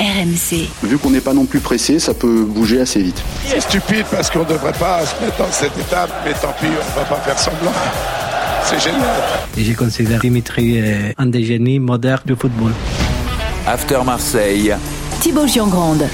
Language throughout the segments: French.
RMC. Vu qu'on n'est pas non plus pressé, ça peut bouger assez vite. C'est stupide parce qu'on ne devrait pas se mettre dans cette étape, mais tant pis, on ne va pas faire semblant. C'est génial. Et je considère Dimitri euh, un des génies modernes du football. After Marseille. Thibaut Giangrande.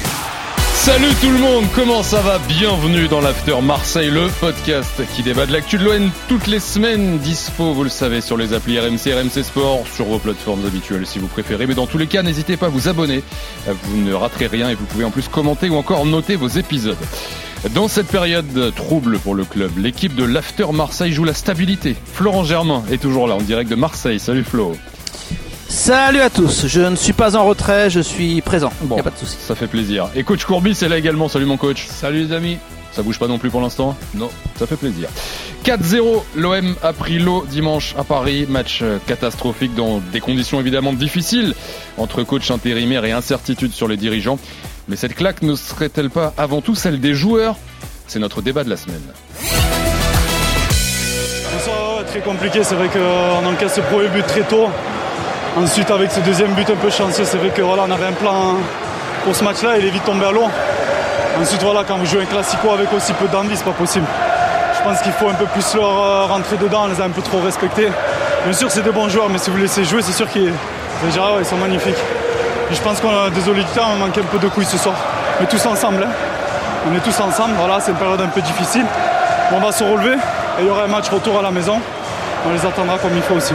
Salut tout le monde, comment ça va? Bienvenue dans l'After Marseille, le podcast qui débat de l'actu de l'ON toutes les semaines. Dispo, vous le savez, sur les applis RMC, RMC Sport, sur vos plateformes habituelles si vous préférez. Mais dans tous les cas, n'hésitez pas à vous abonner, vous ne raterez rien et vous pouvez en plus commenter ou encore noter vos épisodes. Dans cette période trouble pour le club, l'équipe de l'After Marseille joue la stabilité. Florent Germain est toujours là en direct de Marseille. Salut Flo. Salut à tous, je ne suis pas en retrait, je suis présent. Bon, y a pas de souci. Ça fait plaisir. Et coach Courbis est là également. Salut mon coach. Salut les amis. Ça bouge pas non plus pour l'instant? Non. Ça fait plaisir. 4-0, l'OM a pris l'eau dimanche à Paris. Match euh, catastrophique dans des conditions évidemment difficiles entre coach intérimaire et incertitude sur les dirigeants. Mais cette claque ne serait-elle pas avant tout celle des joueurs? C'est notre débat de la semaine. Ça, très compliqué, c'est vrai qu'on encaisse ce premier but très tôt. Ensuite, avec ce deuxième but un peu chanceux, c'est vrai que voilà, on avait un plan pour ce match-là, il est vite tombé à l'eau. Ensuite, voilà, quand vous jouez un classico avec aussi peu d'envie, c'est pas possible. Je pense qu'il faut un peu plus leur euh, rentrer dedans, on les a un peu trop respectés. Bien sûr, c'est des bons joueurs, mais si vous laissez jouer, c'est sûr qu'ils sont magnifiques. Je pense qu'on a désolé du temps, on manque un peu de couilles ce soir. Mais tous ensemble, hein. on est tous ensemble, voilà, c'est une période un peu difficile. On va se relever et il y aura un match retour à la maison. On les attendra comme il faut aussi.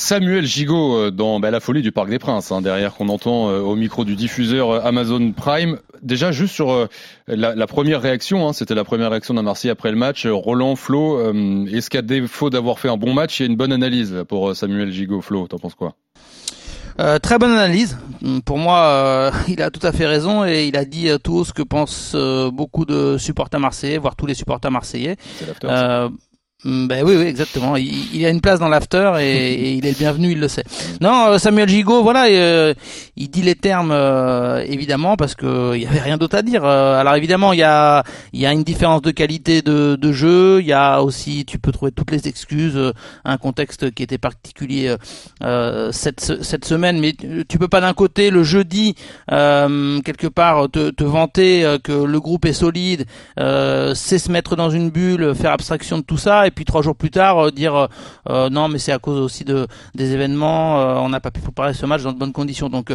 Samuel Gigot euh, dans bah, la folie du Parc des Princes, hein, derrière qu'on entend euh, au micro du diffuseur euh, Amazon Prime. Déjà juste sur euh, la, la, première réaction, hein, c'était la première réaction d'un Marseille après le match. Roland Flo, est-ce qu'à défaut d'avoir fait un bon match, il y a une bonne analyse pour Samuel Gigot Flo, t'en penses quoi? Euh, très bonne analyse. Pour moi, euh, il a tout à fait raison et il a dit tout ce que pensent beaucoup de supporters marseillais, voire tous les supporters marseillais. Ben oui, oui, exactement. Il, il a une place dans l'after et, et, il est le bienvenu, il le sait. Non, euh, Samuel Gigot, voilà, euh, il dit les termes euh, évidemment parce que il y avait rien d'autre à dire. alors évidemment, il y a il y a une différence de qualité de, de jeu. Il y a aussi, tu peux trouver toutes les excuses, un contexte qui était particulier cette cette semaine, mais tu peux pas d'un côté le jeudi quelque part te, te vanter que le groupe est solide, sait se mettre dans une bulle, faire abstraction de tout ça puis trois jours plus tard euh, dire euh, non mais c'est à cause aussi de des événements euh, on n'a pas pu préparer ce match dans de bonnes conditions. Donc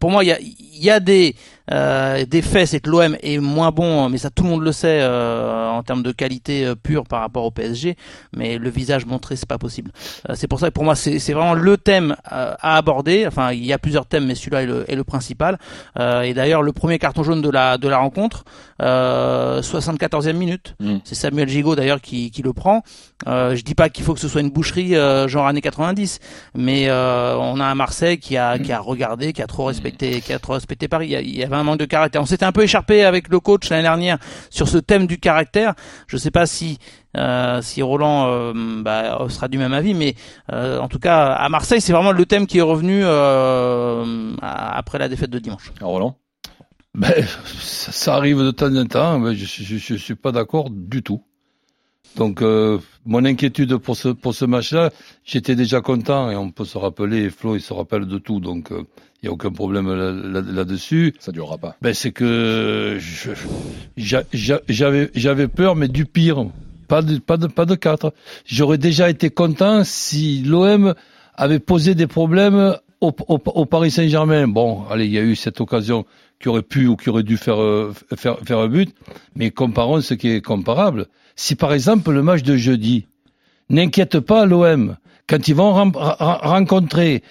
pour moi il y a des des faits c'est que l'OM est moins bon mais ça tout le monde le sait en termes de qualité pure par rapport au PSG mais le visage montré c'est pas possible. C'est pour ça que pour moi c'est c'est vraiment le thème à aborder. Enfin il y a plusieurs thèmes mais celui-là est le, est le principal. Et d'ailleurs le premier carton jaune de la de la rencontre 74e minute. Mm. c'est Samuel Gigot d'ailleurs qui qui le prend. Euh, je dis pas qu'il faut que ce soit une boucherie euh, genre années 90, mais euh, on a un Marseille qui a qui a regardé, qui a trop respecté, qui a trop respecté Paris. Il y, avait un manque de caractère. On s'était un peu écharpé avec le coach l'année dernière sur ce thème du caractère. Je sais pas si euh, si Roland euh, bah, sera du même avis, mais euh, en tout cas à Marseille, c'est vraiment le thème qui est revenu après la défaite de dimanche. À Roland? Ben, ça, ça, arrive de temps en temps, mais je, je, je suis pas d'accord du tout. Donc euh, mon inquiétude pour ce pour ce match-là, j'étais déjà content et on peut se rappeler, Flo il se rappelle de tout, donc il euh, y a aucun problème là-dessus. Là, Ça durera pas. Ben c'est que j'avais j'avais peur, mais du pire, pas de pas de pas de quatre. J'aurais déjà été content si l'OM avait posé des problèmes au, au, au Paris Saint-Germain. Bon, allez, il y a eu cette occasion qui aurait pu ou qui aurait dû faire euh, faire faire un but, mais comparons ce qui est comparable. Si par exemple le match de jeudi n'inquiète pas l'OM quand ils vont rencontrer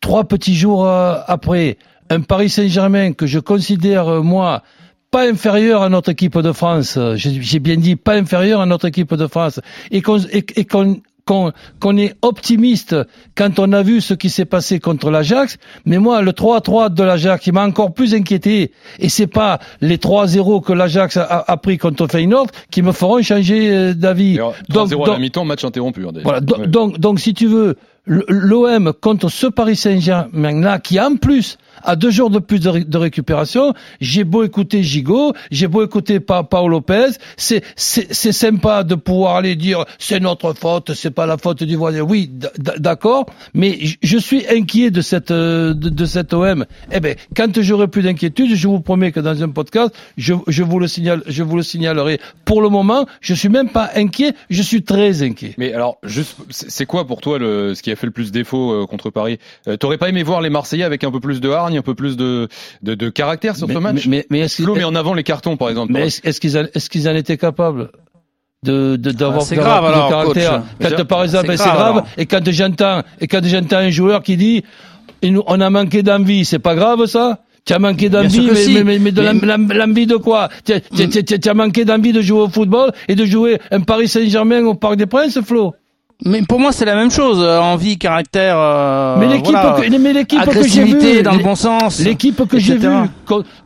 trois petits jours euh, après un Paris Saint-Germain que je considère euh, moi pas inférieur à notre équipe de France, j'ai bien dit pas inférieur à notre équipe de France, et qu'on qu'on est optimiste quand on a vu ce qui s'est passé contre l'Ajax, mais moi, le 3-3 de l'Ajax, il m'a encore plus inquiété. Et c'est pas les 3-0 que l'Ajax a, a, pris contre Feyenoord qui me feront changer euh, d'avis. 3-0 à la mi-temps, match interrompu. Voilà, donc, donc, donc, si tu veux, l'OM contre ce Paris Saint-Germain-là, qui en plus a deux jours de plus de, récupération, j'ai beau écouter Gigot, j'ai beau écouter pa Paolo Lopez, c'est c'est sympa de pouvoir aller dire c'est notre faute, c'est pas la faute du voisin. Oui, d'accord, mais je suis inquiet de cette de, de cette OM. Eh ben, quand j'aurai plus d'inquiétude, je vous promets que dans un podcast, je, je vous le signale, je vous le signalerai. Pour le moment, je suis même pas inquiet, je suis très inquiet. Mais alors, juste, c'est quoi pour toi le, ce qui a fait le plus défaut euh, contre Paris? Euh, T'aurais pas aimé voir les Marseillais avec un peu plus de hargne, un peu plus de, de, de caractère sur ce match Mais, mais, est-ce met en avant les cartons, par exemple. Mais est-ce qu'ils est qu'ils en étaient capables de d'avoir de, grave alors, caractère. Quand par exemple c'est grave, et quand j'entends et quand j'entends un joueur qui dit on a manqué d'envie, c'est pas grave ça tu as manqué d'envie, mais, mais, mais, de l'envie de quoi Tu as, manqué d'envie de jouer au football et de jouer un Paris Saint-Germain au Parc des Princes, Flo mais pour moi, c'est la même chose. Euh, envie, caractère. Euh, mais l'équipe, que, mais l'équipe que j'ai vue, dans le bon sens. L'équipe que j'ai vue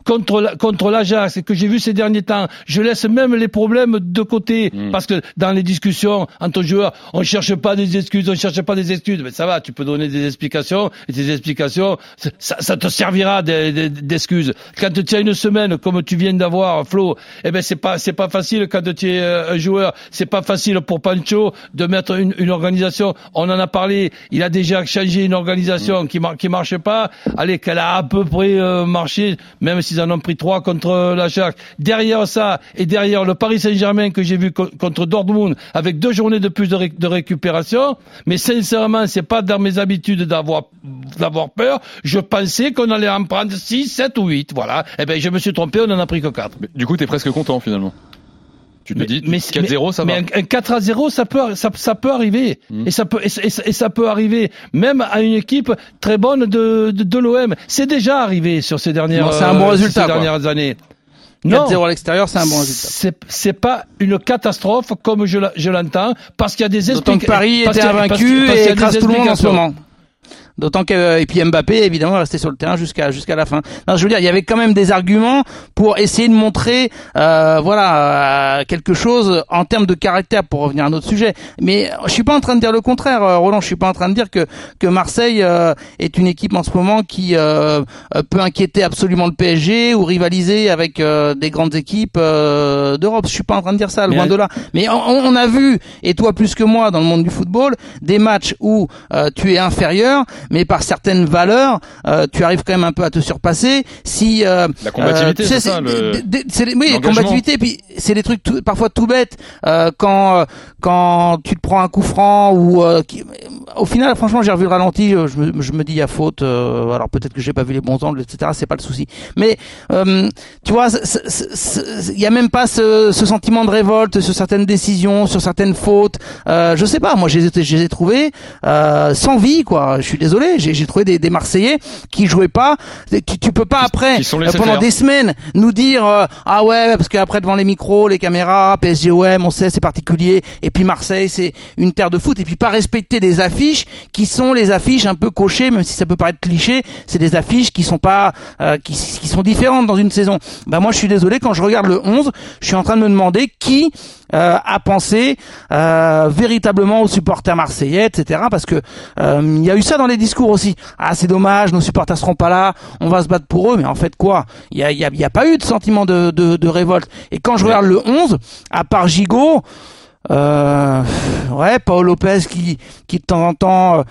contre contre l'Ajax et que j'ai vu ces derniers temps, je laisse même les problèmes de côté hmm. parce que dans les discussions entre joueurs, on cherche pas des excuses, on cherche pas des excuses. Mais ça va, tu peux donner des explications et tes explications, ça, ça te servira d'excuses. Quand tu as une semaine comme tu viens d'avoir, Flo, eh ben c'est pas c'est pas facile quand tu es euh, un joueur, c'est pas facile pour Pancho de mettre une une organisation, on en a parlé, il a déjà changé une organisation qui, qui marche pas, allez, qu'elle a à peu près euh, marché, même s'ils en ont pris trois contre la Jacques. Derrière ça, et derrière le Paris Saint-Germain que j'ai vu contre Dortmund, avec deux journées de plus de, récupération, mais sincèrement, c'est pas dans mes habitudes d'avoir d'avoir peur. Je pensais qu'on allait en prendre 6, 7 ou 8, voilà. Eh ben, je me suis trompé, on en a pris que 4. du coup, tu es presque content finalement. Tu te dis, 4-0, ça va. Mais un, 4 à 0, ça peut, ça, ça peut arriver. Hmm. Et ça peut, et, ça peut arriver même à une équipe très bonne de, de, de l'OM. C'est déjà arrivé sur ces dernières, c'est un bon résultat, ces dernières années. 4-0 à l'extérieur, c'est un bon résultat. C'est, pas une catastrophe comme je, l'entends, parce qu'il y a des explications. Paris était invaincu et écrase tout le monde en ce moment. D'autant que et puis Mbappé évidemment est resté sur le terrain jusqu'à jusqu'à la fin. Non, je veux dire, il y avait quand même des arguments pour essayer de montrer euh, voilà euh, quelque chose en termes de caractère pour revenir à un autre sujet. Mais je suis pas en train de dire le contraire, euh, Roland. Je suis pas en train de dire que que Marseille euh, est une équipe en ce moment qui peut inquiéter absolument le PSG ou rivaliser avec des grandes équipes d'Europe. Je suis pas en train de dire ça, loin de là. Mais on, on, a vu et toi plus que moi dans le monde du football des matchs où tu es inférieur mais par certaines valeurs, euh, tu arrives quand même un peu à te surpasser. Si euh, la combativité, euh, c'est ça. Le... oui, combativité. Puis c'est des trucs tout, parfois tout bêtes euh, quand quand tu te prends un coup franc ou au final, franchement, j'ai revu le ralenti. Je me, je me dis il y a faute. alors peut-être que j'ai pas vu les bons angles, etc. C'est pas le souci. Mais tu vois, il y a même pas ce, ce, sentiment de révolte sur certaines décisions, sur certaines fautes. je sais pas. Moi, je les ai, trouvés sans vie, quoi. Je suis désolé j'ai trouvé des, des, Marseillais qui jouaient pas. Tu, tu peux pas après euh, pendant des semaines nous dire euh, ah ouais parce qu'après devant les micros, les caméras, PSG OM, on sait c'est particulier. Et puis Marseille c'est une terre de foot et puis pas respecter des affiches qui sont les affiches un peu cochées, même si ça peut paraître cliché, c'est des affiches qui sont pas euh, qui, qui sont différentes dans une saison. Bah moi je suis désolé quand je regarde le 11, je suis en train de me demander qui euh, à penser euh, véritablement aux supporters marseillais, etc. Parce que il y a eu ça dans les discours aussi. Ah c'est dommage, nos supporters seront pas là, on va se battre pour eux. Mais en fait quoi? Il y a, y, a, y a, pas eu de sentiment de, de, de révolte. Et quand je regarde le 11, à part Gigot, euh, ouais, Paul Lopez qui, qui de temps en temps, euh,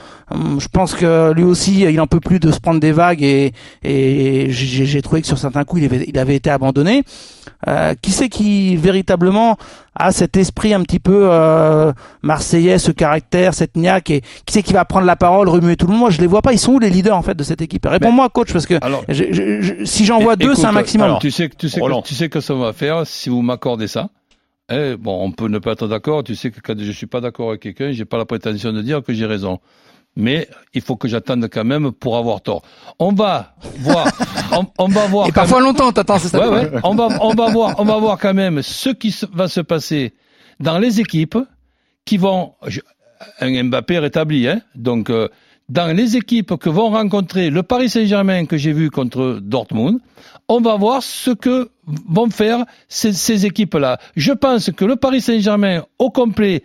je pense que lui aussi, il en peut plus de se prendre des vagues et, et j'ai trouvé que sur certains coups, il avait, il avait été abandonné. Euh, qui c'est qui véritablement a cet esprit un petit peu euh, marseillais, ce caractère, cette niaque et qui c'est qui va prendre la parole, remuer tout le monde? Moi, je les vois pas. Ils sont où les leaders en fait de cette équipe? Réponds-moi, coach, parce que si j'en vois deux, c'est un maximum. tu sais, tu sais, que, tu sais que ça va faire si vous m'accordez ça. Eh, bon, on peut ne pas être d'accord. Tu sais que quand je suis pas d'accord avec quelqu'un, j'ai pas la prétention de dire que j'ai raison. Mais il faut que j'attende quand même pour avoir tort. On va voir, on, va voir. Et parfois longtemps, t'attends, c'est ça. Ouais, ouais. On va, on va voir, on va voir quand même ce qui va se passer dans les équipes qui vont. Un Mbappé rétabli, hein. Donc, euh, dans les équipes que vont rencontrer le Paris Saint-Germain que j'ai vu contre Dortmund, on va voir ce que vont faire ces, ces équipes-là. Je pense que le Paris Saint-Germain au complet,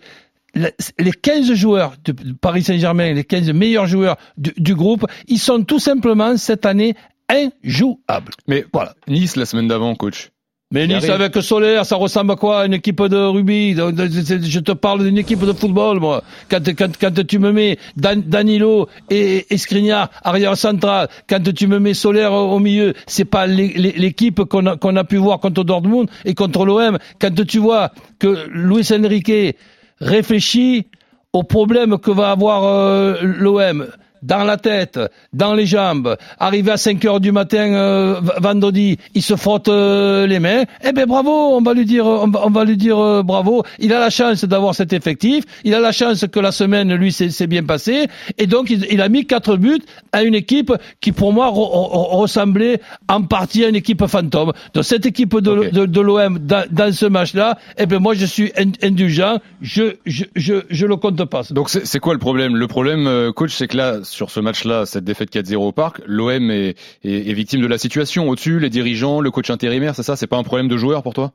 les 15 joueurs de Paris Saint-Germain, les 15 meilleurs joueurs du, du, groupe, ils sont tout simplement cette année injouables. Mais voilà. Nice la semaine d'avant, coach. Mais Nice avec Solaire, ça ressemble à quoi Une équipe de rugby? Je te parle d'une équipe de football, moi. Quand, quand, quand tu me mets Dan, Danilo et, Skriniar arrière central, quand tu me mets Solaire au, milieu, c'est pas l'équipe qu'on a, qu'on a pu voir contre Dortmund et contre l'OM. Quand tu vois que Luis Enrique réfléchit aux problèmes que va avoir euh, l'OM dans la tête, dans les jambes, arrivé à 5 heures du matin euh, vendredi, il se frotte euh, les mains, eh ben bravo, on va lui dire on va, lui dire euh, bravo, il a la chance d'avoir cet effectif, il a la chance que la semaine lui s'est bien passée. Et donc il, a mis quatre buts à une équipe qui pour moi ressemblait en partie à une équipe fantôme. Donc cette équipe de, de, l'OM dans, ce match-là, eh ben moi je suis indulgent, je je je, je le compte pas. Donc c'est quoi le problème? Le problème coach c'est que là sur ce match-là, cette défaite 4-0 au parc, l'OM est, est, victime de la situation. Au-dessus, les dirigeants, le coach intérimaire, c'est ça C'est pas un problème de joueur pour toi?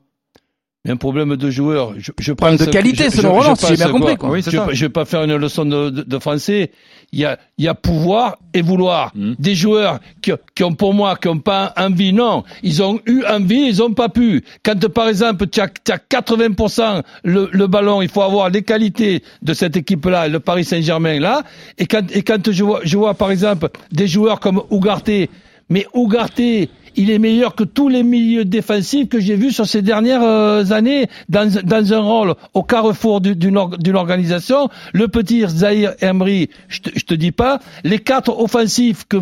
Un problème de joueur. Je, je problème de qualité, selon Roland, si j'ai bien compris. Quoi. Oui, je, ne vais pas faire une leçon de, de, de, français. Il y a, il y a pouvoir et vouloir. Hmm. Des joueurs qui, qui, ont pour moi, qui ont pas envie, non. Ils ont eu envie, ils ont pas pu. Quand par exemple, tu as, as 80% le, le, ballon, il faut avoir les qualités de cette équipe-là, le Paris Saint-Germain là. Et quand, et quand je vois, je vois par exemple des joueurs comme Ougarté, mais Ougarté, il est meilleur que tous les milieux défensifs que j'ai vus sur ces dernières euh, années dans, dans un rôle au carrefour d'une organisation. Le petit Zahir Emery, je te, te dis pas. Les quatre offensifs que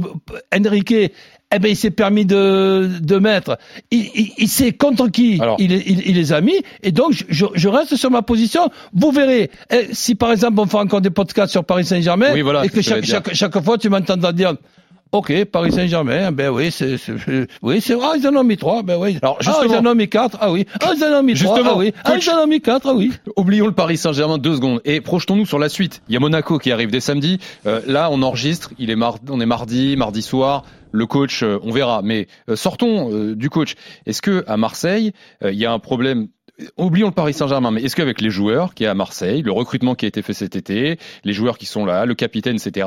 Enrique eh ben, il s'est permis de, de mettre. Il, il, sait contre qui il, il, les a mis. Et donc, je, je, reste sur ma position. Vous verrez. Eh, si par exemple, on fait encore des podcasts sur Paris Saint-Germain, et que chaque, chaque, chaque, fois, tu m'entends dire Ok, Paris Saint-Germain, ben oui, c'est, oui, c'est, ah, ils en ont mis trois, ben oui. Alors, ah, ils en ont mis quatre, ah oui. Ah, ils en ont mis trois, ah oui. Ah, ils en ont mis quatre, ah oui. Oublions le Paris Saint-Germain deux secondes et projetons-nous sur la suite. Il y a Monaco qui arrive dès samedi. Euh, là, on enregistre, il est mardi, on est mardi, mardi soir. Le coach, euh, on verra. Mais euh, sortons du coach. Est-ce que à Marseille, il y a un problème? Oublions le Paris Saint-Germain, mais est-ce qu'avec les joueurs qui est à Marseille, le recrutement qui a été fait cet été, les joueurs qui sont là, le capitaine, etc.,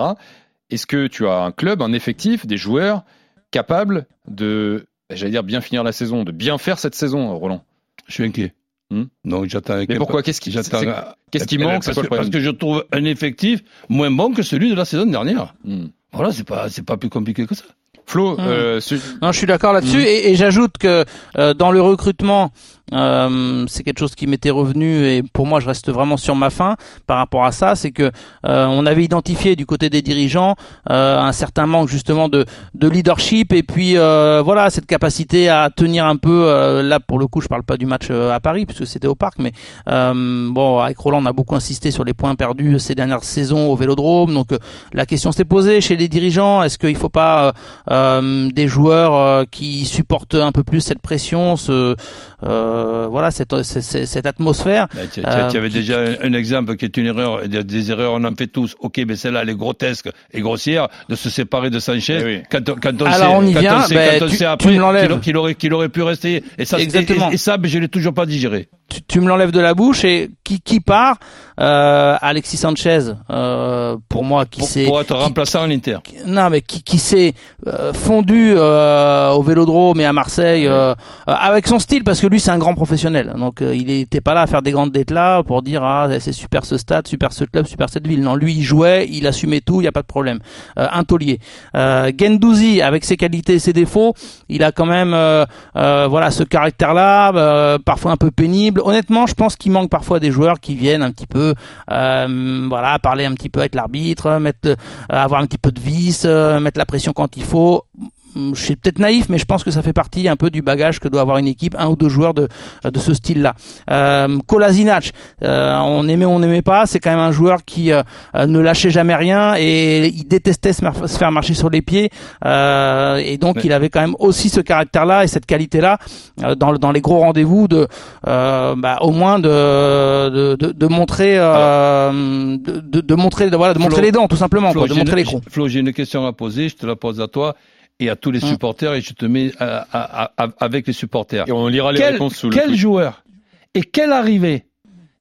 est-ce que tu as un club, un effectif, des joueurs capables de, j'allais dire, bien finir la saison, de bien faire cette saison, Roland? Je suis inquiet. Hmm? Donc j'attends. Mais pourquoi? Qu'est-ce qui, qu'est-ce qui manque? Parce, que, parce que je trouve un effectif moins bon que celui de la saison dernière. Hmm. Voilà, c'est pas, c'est pas plus compliqué que ça. Flo, hmm. euh, non, je suis d'accord là-dessus et, et j'ajoute que euh, dans le recrutement, euh, c'est quelque chose qui m'était revenu et pour moi je reste vraiment sur ma fin par rapport à ça, c'est que euh, on avait identifié du côté des dirigeants euh, un certain manque justement de, de leadership et puis voilà cette capacité à tenir un peu là pour le coup je parle pas du match à Paris puisque c'était au parc mais bon avec Roland on a beaucoup insisté sur les points perdus ces dernières saisons au Vélodrome. Donc la question s'est posée chez les dirigeants est-ce qu'il faut pas des joueurs qui supportent un peu plus cette pression ce euh, voilà cette, cette, atmosphère. Ben, tu, avais déjà un, exemple qui est une erreur, des, des erreurs on en fait tous. Ok, mais celle-là elle est grotesque et grossière de se séparer de Sanchez eh quand, quand, on Alors sait, on y vient, quand on quand on sait après qu'il aurait pu rester et ça Exactement. Et, ça, ben, je l'ai toujours pas digéré. Tu, tu me l'enlèves de la bouche et qui qui part euh, Alexis Sanchez euh, pour moi qui s'est pour être remplaçant en Inter. Non mais qui qui s'est euh, fondu euh, au Vélodrome et à Marseille euh, avec son style parce que lui c'est un grand professionnel. Donc euh, il était pas là à faire des grandes là pour dire ah c'est super ce stade, super ce club, super cette ville. Non, lui il jouait, il assumait tout, il y a pas de problème. Euh, un taulier. Euh, Gendouzi avec ses qualités et ses défauts, il a quand même euh, voilà ce caractère-là, parfois un peu pénible. Honnêtement, je pense qu'il manque parfois des joueurs qui viennent un petit peu voilà parler un petit peu avec l'arbitre, mettre avoir un petit peu de vis, mettre la pression quand il faut je suis peut-être naïf, mais je pense que ça fait partie un peu du bagage que doit avoir une équipe, un ou deux joueurs de, de ce style-là. Euh, Kolasinac, euh, on aimait ou on n'aimait pas, c'est quand même un joueur qui euh, ne lâchait jamais rien et il détestait se, faire marcher sur les pieds. Euh, et donc il avait quand même aussi ce caractère-là et cette qualité-là euh, dans, dans les gros rendez-vous de bah, au moins de, de, de, montrer de, de, montrer voilà de montrer les dents tout simplement, quoi, de montrer les crocs. Flo, j'ai une question à poser, je te la pose à toi et à tous les hum. supporters et je te mets avec les supporters. Et on lira les quel, réponses sous Quel joueur et quelle arrivée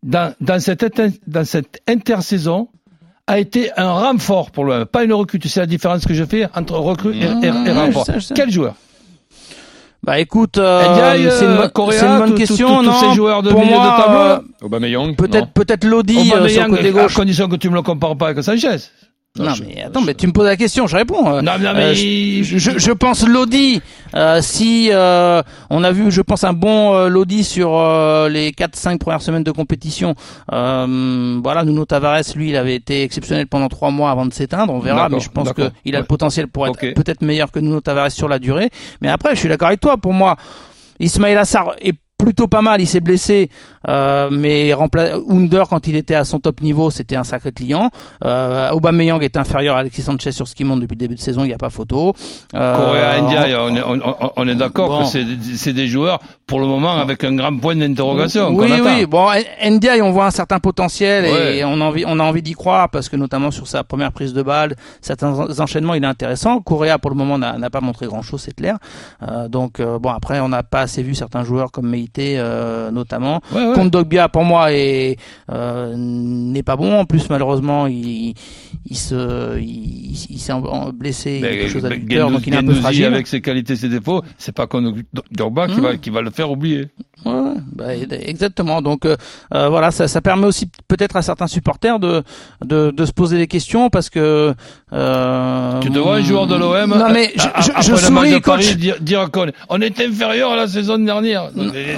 dans, dans, cette, dans cette intersaison a été un renfort pour l'OM. Pas une recrue. Tu sais la différence que je fais entre recrue et, et, et renfort. je sais, je sais. Quel joueur? Bah écoute, euh, Ndiaye, c'est une, bonne- Correa, c'est une bonne tout- question. tout- tous non, ces joueurs de pour milieu de moi, tableau, euh, peut-être peut-être Lodi euh, sur le à condition que tu me le compares pas avec Sanchez. Non, mais attends, mais tu me poses la question, je réponds. Euh, Non, non, mais euh, je, je, je pense Lodi. Euh, si euh, on a vu, je pense un bon euh, Lodi sur euh, les 4-5 premières semaines de compétition. Euh, voilà, Nuno Tavares, lui, il avait été exceptionnel pendant trois mois avant de s'éteindre. On verra, mais je pense d'accord, qu'il a le potentiel pour être peut-être meilleur que Nuno Tavares sur la durée. Mais après, je suis d'accord avec toi. Pour moi, Ismail Assar est plutôt pas mal, il s'est blessé, euh, mais rempla- Under quand il était à son top niveau, c'était un sacré client. Euh, Aubameyang est inférieur à Alexis Sanchez sur ce qui monte depuis le début de saison, il n'y a pas photo. Euh, Correa, Ndiaye, on est, on, on- on est d'accord Bon. que c'est des joueurs, pour le moment, avec un grand point d'interrogation. Oui, attend. oui. Bon, Ndiaye, on voit un certain potentiel Ouais. et on a envie, on a envie d'y croire parce que notamment sur sa première prise de balle, certains en- enchaînements, il est intéressant. Correa, pour le moment, n'a n'a pas montré grand chose, c'est clair. Euh, donc, euh, bon, après, on n'a pas assez vu certains joueurs comme Meite, euh, notamment. Ouais, ouais. Contre Dogbia, pour moi, est euh, n'est pas bon. En plus, malheureusement, il il se il, il s'est blessé, il a Mais quelque chose à l'adducteur, donc il est un peu fragile. avec ses qualités, ses défauts, c'est pas Drogba qui Mmh. va qui va le faire oublier. Ouais, ouais, bah, exactement. Donc euh, euh, voilà, ça, ça permet aussi peut-être à certains supporters de, de de se poser des questions parce que euh, Tu te vois un joueur de l'OM Non mais je, je, après je souris, de coach. Paris, dire, dire qu'on est, on est inférieur à la saison dernière.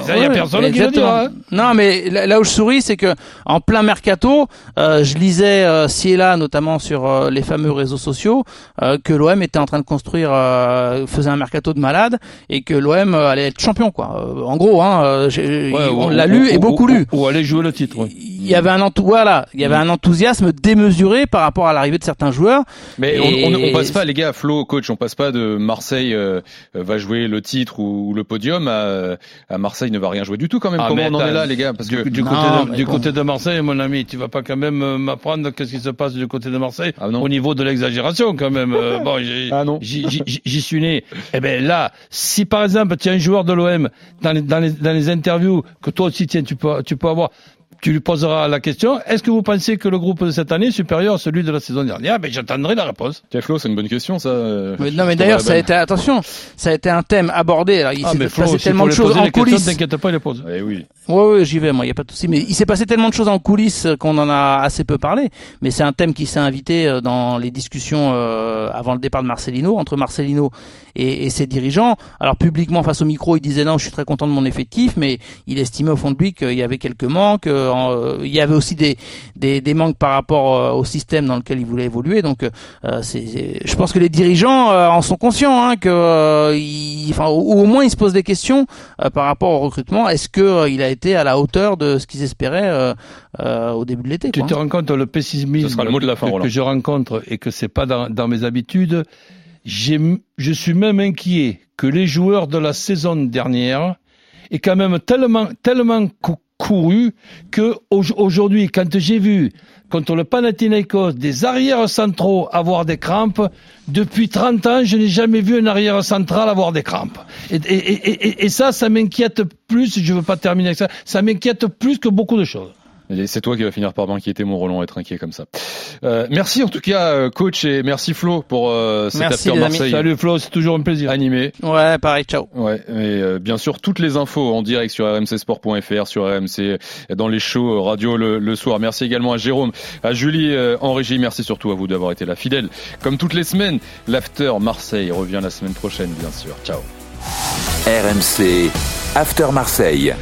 Ça, il y a Ouais, personne qui le dira. hein. Non, mais là, là où je souris, c'est que en plein mercato, euh, je lisais euh, ci et là, notamment sur euh, les fameux réseaux sociaux, euh, que l'OM était en train de construire, euh, faisait un mercato de malade et que l'OM allait être champion, quoi. En gros, hein, Ouais, on l'a ou- lu et ou- beaucoup ou- lu. Ou aller jouer le titre. ouais. Il y avait un voilà, il y avait un enthousiasme démesuré par rapport à l'arrivée de certains joueurs. Mais Et- on, on, on passe pas, les gars, Flo, coach, on passe pas de Marseille euh, va jouer le titre ou, ou le podium à, à Marseille ne va rien jouer du tout quand même. Ah, Comment on en est là, les gars? Parce que Du, Non, côté, de, du côté de Marseille, mon ami, tu vas pas quand même euh, m'apprendre qu'est-ce qui se passe du côté de Marseille Ah, non. au niveau de l'exagération quand même. Euh, bon, j'ai- Ah, j'y suis né. Eh ben là, si par exemple tu as un joueur de l'OM dans les, dans, les, dans les interviews que toi aussi tiens, tu peux, tu peux avoir. Tu lui poseras la question, est-ce que vous pensez que le groupe de cette année est supérieur à celui de la saison dernière? Ben j'attendrai la réponse. Tiens, Flo, c'est une bonne question, ça. euh, Mais non, mais d'ailleurs, ça a été attention, ça a été un thème abordé. Alors, il Ah s'est mais Flo, passé tellement de choses en coulisses. t'inquiète pas, il les pose. Eh oui. Ouais, ouais, j'y vais, moi, il y a pas de souci. Mais il s'est passé tellement de choses en coulisses qu'on en a assez peu parlé. Mais c'est un thème qui s'est invité euh, dans les discussions euh, avant le départ de Marcelino, entre Marcelino et, et ses dirigeants. Alors publiquement, face au micro, il disait non, je suis très content de mon effectif, mais il estimait au fond de lui qu'il y avait quelques manques. Euh, euh, il y avait aussi des, des, des manques par rapport euh, au système dans lequel il voulait évoluer. Donc, euh, c'est, c'est- je pense que les dirigeants euh, en sont conscients, hein, que, euh, enfin, ou, au moins ils se posent des questions euh, par rapport au recrutement. Est-ce que euh, il a été à la hauteur de ce qu'ils espéraient euh, euh, au début de l'été Tu quoi. te rends compte le pessimisme Ce sera le mot de la fin, que, je rencontre et que c'est pas dans, dans mes habitudes. J'ai, je suis même inquiet que les joueurs de la saison dernière aient quand même tellement, tellement cou- couru que au- aujourd'hui, quand j'ai vu contre le Panathinaikos des arrières centraux avoir des crampes, depuis 30 ans, je n'ai jamais vu un arrière central avoir des crampes. Et, ça, ça m'inquiète plus, je veux pas terminer avec ça, ça m'inquiète plus que beaucoup de choses. Et c'est toi qui vas finir par m'inquiéter, mon Roland, être inquiet comme ça. Euh, merci en tout cas, euh, coach, et merci Flo pour euh, cet Merci, After. Marseille Salut Flo, c'est toujours un plaisir. animé. Ouais, pareil, ciao. Ouais, et euh, bien sûr toutes les infos en direct sur rmcsport.fr, sur RMC, dans les shows euh, radio le, le soir. Merci également à Jérôme, à Julie euh, en régie. Merci surtout à vous d'avoir été là fidèle. Comme toutes les semaines, l'After Marseille revient la semaine prochaine, bien sûr. Ciao. RMC After Marseille.